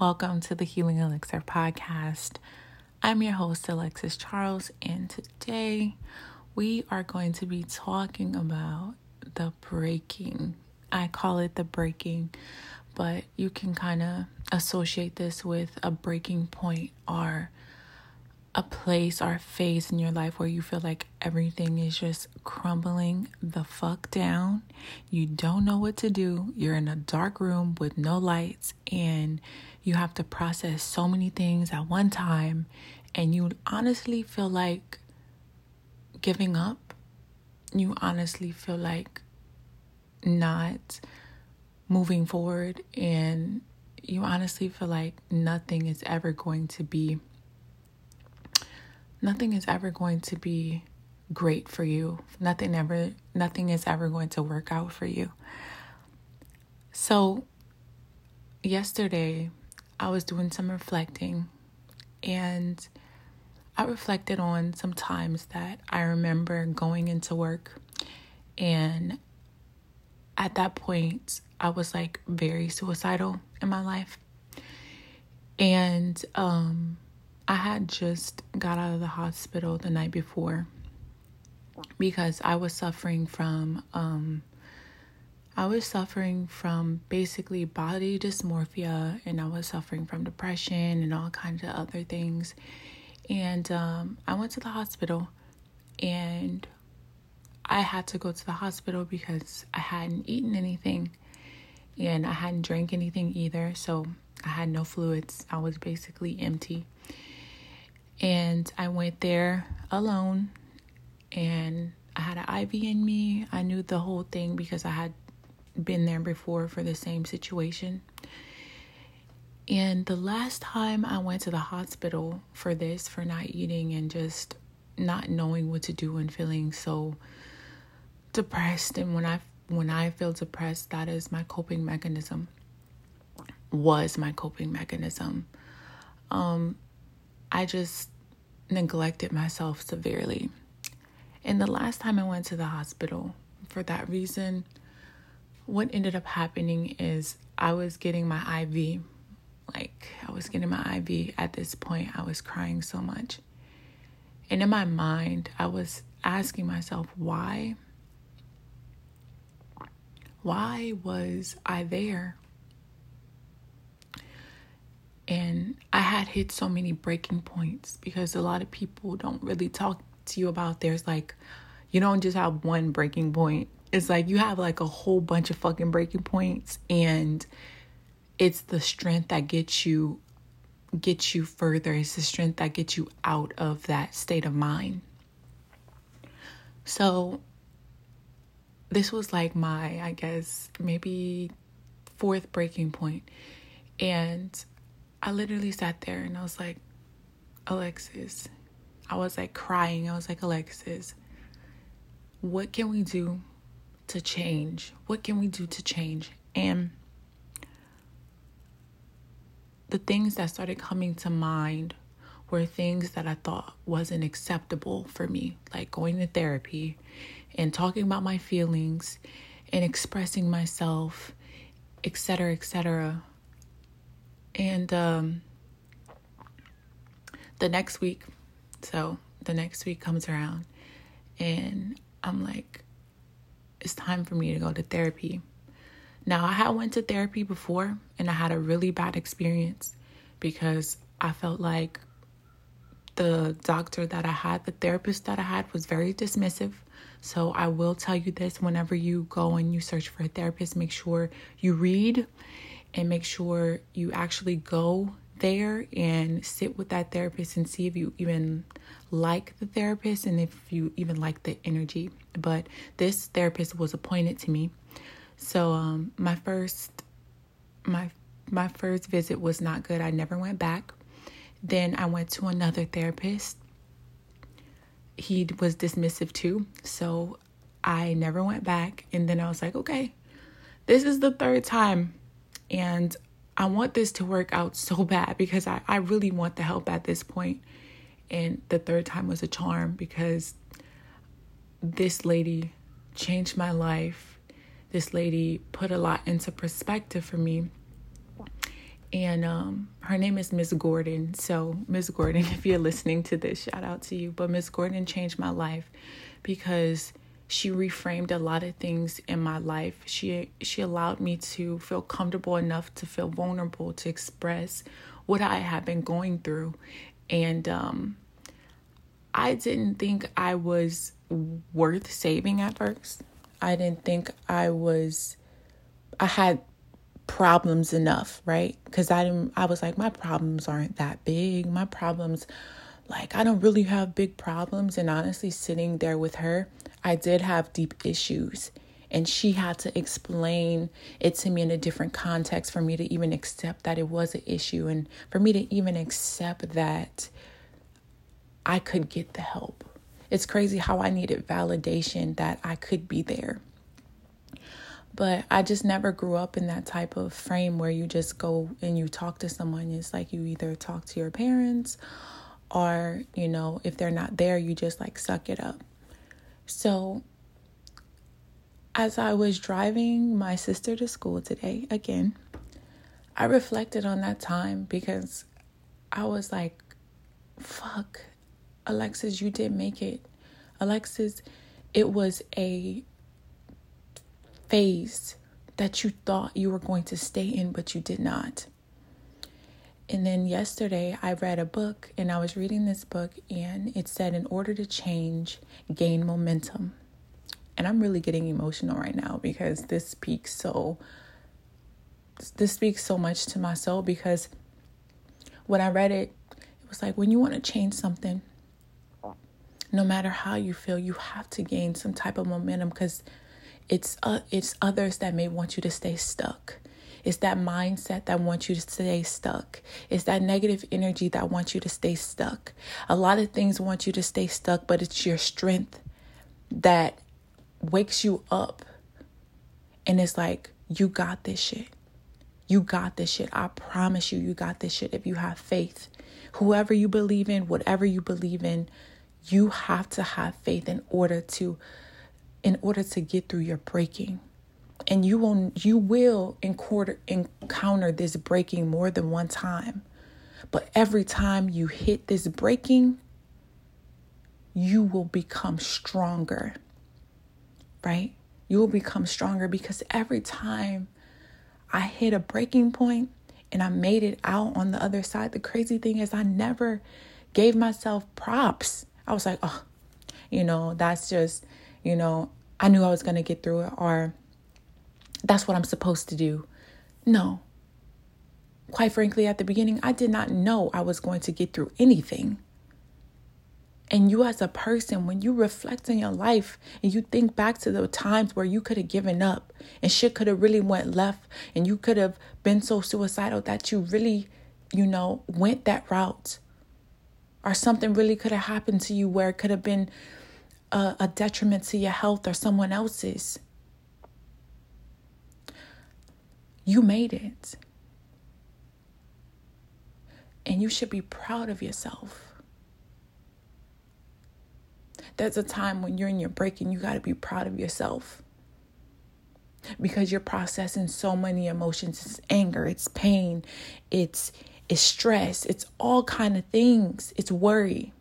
Welcome to the Healing Elixir podcast. I'm your host, Alexis Charles, and today we are going to be talking about the breaking. I call it the breaking, but you can kind of associate this with a breaking point or a place or a phase in your life where you feel like everything is just crumbling the fuck down. You don't know what to do. You're in a dark room with no lights and you have to process so many things at one time and you honestly feel like giving up. You honestly feel like not moving forward and you honestly feel like nothing is ever going to be nothing is ever going to be great for you. Nothing ever nothing is ever going to work out for you. So yesterday I was doing some reflecting and I reflected on some times that I remember going into work and at that point I was like very suicidal in my life. And um I had just got out of the hospital the night before because I was suffering from um I was suffering from basically body dysmorphia and I was suffering from depression and all kinds of other things. And um, I went to the hospital and I had to go to the hospital because I hadn't eaten anything and I hadn't drank anything either. So I had no fluids. I was basically empty. And I went there alone and I had an IV in me. I knew the whole thing because I had been there before for the same situation. And the last time I went to the hospital for this, for not eating and just not knowing what to do and feeling so depressed and when I when I feel depressed, that is my coping mechanism. Was my coping mechanism. Um I just neglected myself severely. And the last time I went to the hospital for that reason, what ended up happening is I was getting my IV. Like, I was getting my IV at this point. I was crying so much. And in my mind, I was asking myself, why? Why was I there? And I had hit so many breaking points because a lot of people don't really talk to you about there's like, you don't just have one breaking point. It's like you have like a whole bunch of fucking breaking points and it's the strength that gets you gets you further. It's the strength that gets you out of that state of mind. So this was like my, I guess, maybe fourth breaking point. And I literally sat there and I was like, Alexis, I was like crying. I was like, Alexis, what can we do to change? What can we do to change? And the things that started coming to mind were things that I thought wasn't acceptable for me, like going to therapy and talking about my feelings and expressing myself, etc., etc. And um, the next week, so the next week comes around, and I'm like, it's time for me to go to therapy. Now, I had went to therapy before, and I had a really bad experience because I felt like the doctor that I had, the therapist that I had, was very dismissive. So I will tell you this whenever you go and you search for a therapist, make sure you read and make sure you actually go there and sit with that therapist and see if you even like the therapist and if you even like the energy. But this therapist was appointed to me. So um my first my my first visit was not good. I never went back. Then I went to another therapist. He was dismissive too. So I never went back and then I was like, "Okay. This is the third time and I want this to work out so bad because I, I really want the help at this point. And the third time was a charm because this lady changed my life. This lady put a lot into perspective for me. and um, her name is Miss Gordon. So, Miss Gordon, if you're listening to this, shout out to you. But Miss Gordon changed my life because she reframed a lot of things in my life. She she allowed me to feel comfortable enough to feel vulnerable to express what I had been going through, and um, I didn't think I was worth saving at first. I didn't think I was. I had problems enough, right? Because I didn't. I was like, my problems aren't that big. My problems, like, I don't really have big problems. And honestly, sitting there with her, I did have deep issues. And she had to explain it to me in a different context for me to even accept that it was an issue and for me to even accept that I could get the help. It's crazy how I needed validation that I could be there. But I just never grew up in that type of frame where you just go and you talk to someone. It's like you either talk to your parents or, you know, if they're not there, you just like suck it up. So as I was driving my sister to school today, again, I reflected on that time because I was like, fuck, Alexis, you did make it. Alexis, it was a phase that you thought you were going to stay in, but you did not. And then yesterday, I read a book and I was reading this book, and it said, in order to change, gain momentum. And I'm really getting emotional right now because this speaks so this speaks so much to my soul because when I read it, it was like when you want to change something, no matter how you feel, you have to gain some type of momentum because it's uh, it's others that may want you to stay stuck. It's that mindset that wants you to stay stuck. It's that negative energy that wants you to stay stuck. A lot of things want you to stay stuck, but it's your strength that wakes you up. And it's like, you got this shit. You got this shit. I promise you, you got this shit if you have faith. Whoever you believe in, whatever you believe in, you have to have faith in order to in order to get through your breaking and you will you will encounter encounter this breaking more than one time. But every time you hit this breaking you will become stronger right? You will become stronger because every time i hit a breaking point and i made it out on the other side the crazy thing is i never gave myself props. I was like oh you know that's just you know i knew i was going to get through it or that's what I'm supposed to do. No. Quite frankly, at the beginning, I did not know I was going to get through anything. And you, as a person, when you reflect on your life and you think back to the times where you could have given up and shit could have really went left and you could have been so suicidal that you really, you know, went that route, or something really could have happened to you where it could have been a, a detriment to your health or someone else's. You made it. And you should be proud of yourself. There's a time when you're in your break and you got to be proud of yourself because you're processing so many emotions it's anger it's pain it's it's stress it's all kind of things it's worry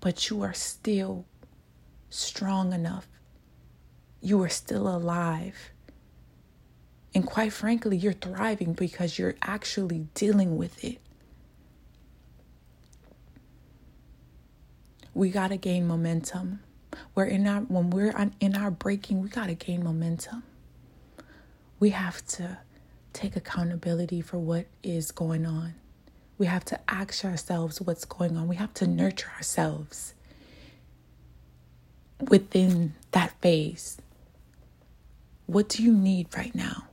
but you are still strong enough you are still alive. And quite frankly, you're thriving because you're actually dealing with it. We got to gain momentum. We're in our when we're in our breaking, we got to gain momentum. We have to take accountability for what is going on. We have to ask ourselves what's going on. We have to nurture ourselves within that phase. What do you need right now?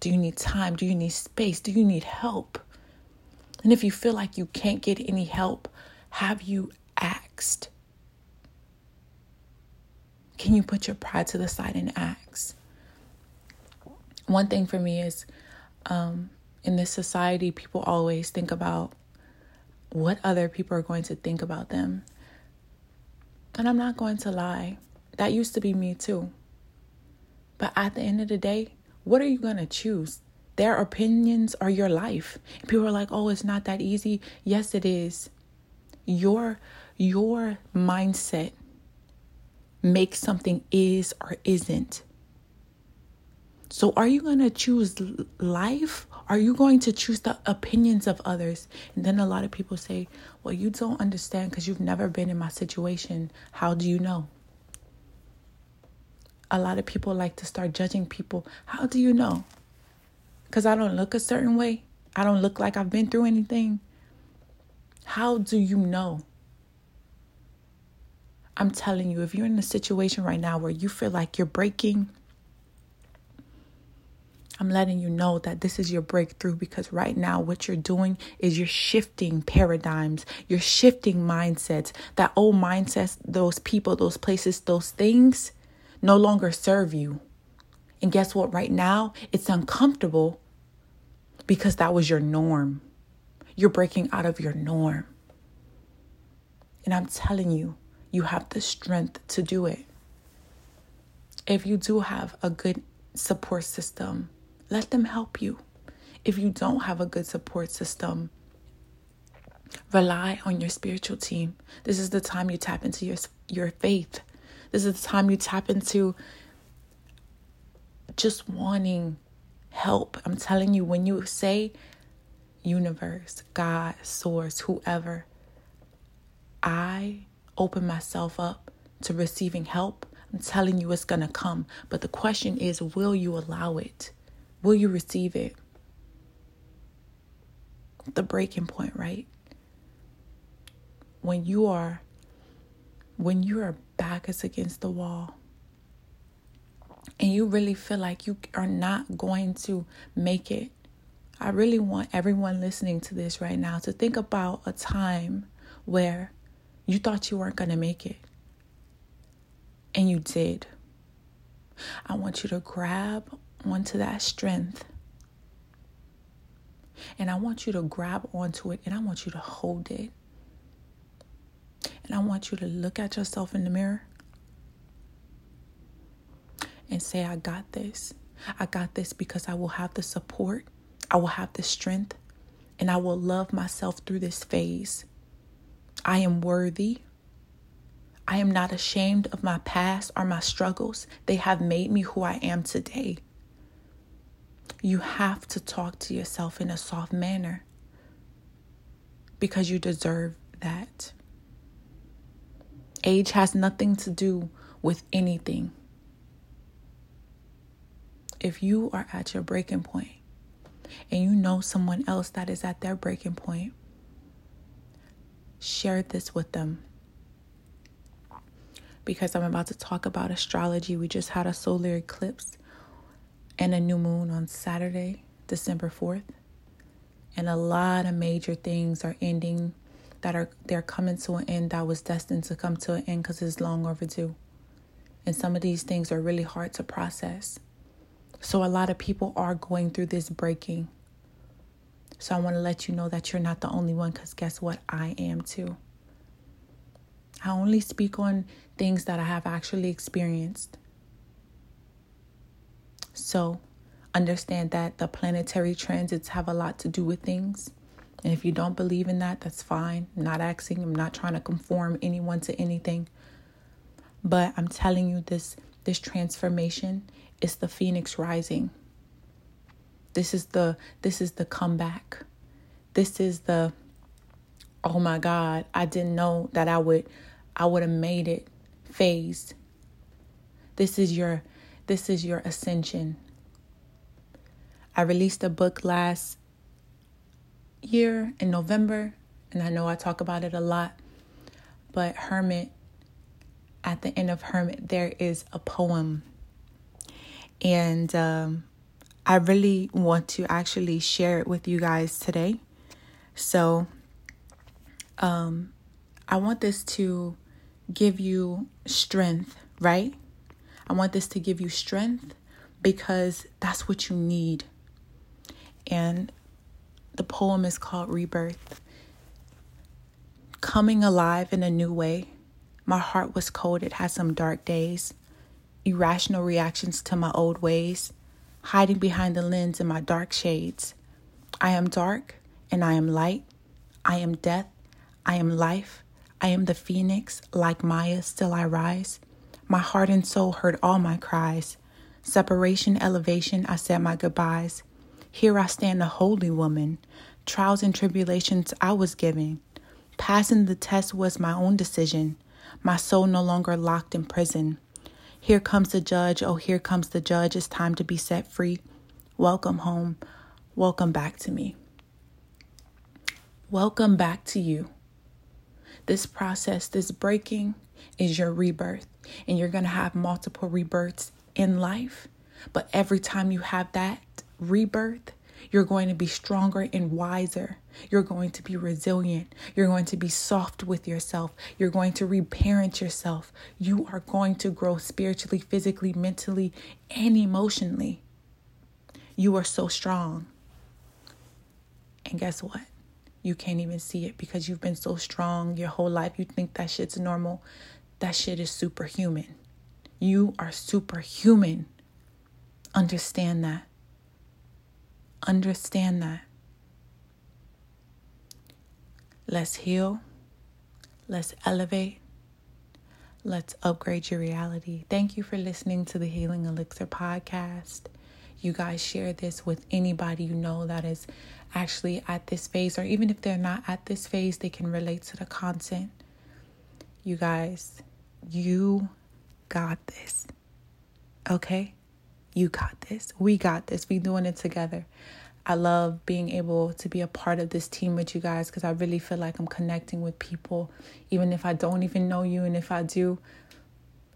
Do you need time? Do you need space? Do you need help? And if you feel like you can't get any help, have you asked? Can you put your pride to the side and ask? One thing for me is um, in this society, people always think about what other people are going to think about them. And I'm not going to lie, that used to be me too. But at the end of the day, What are you going to choose? Their opinions are your life. People are like, "Oh, it's not that easy." Yes, it is. Your your mindset makes something is or isn't. So, are you going to choose life? Are you going to choose the opinions of others? And then a lot of people say, Well, you don't understand because you've never been in my situation. How do you know? A lot of people like to start judging people. How do you know? Because I don't look a certain way. I don't look like I've been through anything. How do you know? I'm telling you, if you're in a situation right now where you feel like you're breaking, I'm letting you know that this is your breakthrough because right now, what you're doing is you're shifting paradigms, you're shifting mindsets. That old mindsets, those people, those places, those things no longer serve you. And guess what? Right now, it's uncomfortable because that was your norm. You're breaking out of your norm. And I'm telling you, you have the strength to do it. If you do have a good support system, let them help you. If you don't have a good support system, rely on your spiritual team. This is the time you tap into your your faith. This is the time you tap into just wanting help. I'm telling you when you say universe, God, source, whoever, I open myself up to receiving help. I'm telling you it's going to come. But the question is, will you allow it? Will you receive it? The breaking point, right? When you are when your back is against the wall and you really feel like you are not going to make it. I really want everyone listening to this right now to think about a time where you thought you weren't going to make it and you did. I want you to grab onto that strength. And I want you to grab onto it and I want you to hold it. And I want you to look at yourself in the mirror and say, I got this. I got this because I will have the support, I will have the strength, and I will love myself through this phase. I am worthy. I am not ashamed of my past or my struggles. They have made me who I am today. You have to talk to yourself in a soft manner because you deserve that. Age has nothing to do with anything. If you are at your breaking point and you know someone else that is at their breaking point, share this with them because I'm about to talk about astrology. We just had a solar eclipse and a new moon on Saturday, December 4th. And a lot of major things are ending that are they're coming to an end that was destined to come to an end because it's long overdue. And some of these things are really hard to process. So a lot of people are going through this breaking. So I want to let you know that you're not the only one because guess what? I am too. I only speak on things that I have actually experienced. So understand that the planetary transits have a lot to do with things. And if you don't believe in that, that's fine. I'm not asking, I'm not trying to conform anyone to anything. But I'm telling you this this transformation is the phoenix rising. This is the this is the comeback. This is the oh my god, I didn't know that I would I would have made it phase. This is your this is your ascension. I released a book last year in November, and I know I talk about it a lot, but Hermit, at the end of Hermit, there is a poem. And um, I really want to actually share it with you guys today. So, um, I want this to give you strength, right? I want this to give you strength because that's what you need. And the poem is called Rebirth. Coming alive in a new way. My heart was cold, it had some dark days, irrational reactions to my old ways. hiding behind the lens in my dark shades. I am dark and I am light. I am death. I am life. I am the phoenix, like Maya, still I rise. My heart and soul heard all my cries. Separation, elevation, I said my goodbyes. Here I stand, a holy woman. Trials and tribulations I was given. Passing the test was my own decision. My soul no longer locked in prison. Here comes the judge. Oh, here comes the judge. It's time to be set free. Welcome home. Welcome back to me. Welcome back to you. This process, this breaking, is your rebirth. And you're going to have multiple rebirths in life. But every time you have that rebirth, you're going to be stronger and wiser. You're going to be resilient. You're going to be soft with yourself. You're going to reparent yourself. You are going to grow spiritually, physically, mentally, and emotionally. You are so strong. And guess what? You can't even see it because you've been so strong your whole life. You think that shit's normal. That shit is superhuman. You are superhuman. Understand that. Understand that. Let's heal. Let's elevate. Let's upgrade your reality. Thank you for listening to the Healing Elixir podcast. You guys share this with anybody you know that is actually at this phase, or even if they're not at this phase, they can relate to the content. You guys, you got this. Okay? You got this. We got this. We doing it together. I love being able to be a part of this team with you guys because I really feel like I'm connecting with people, even if I don't even know you. And if I do,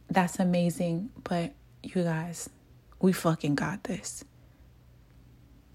that's amazing. But you guys, we fucking got this.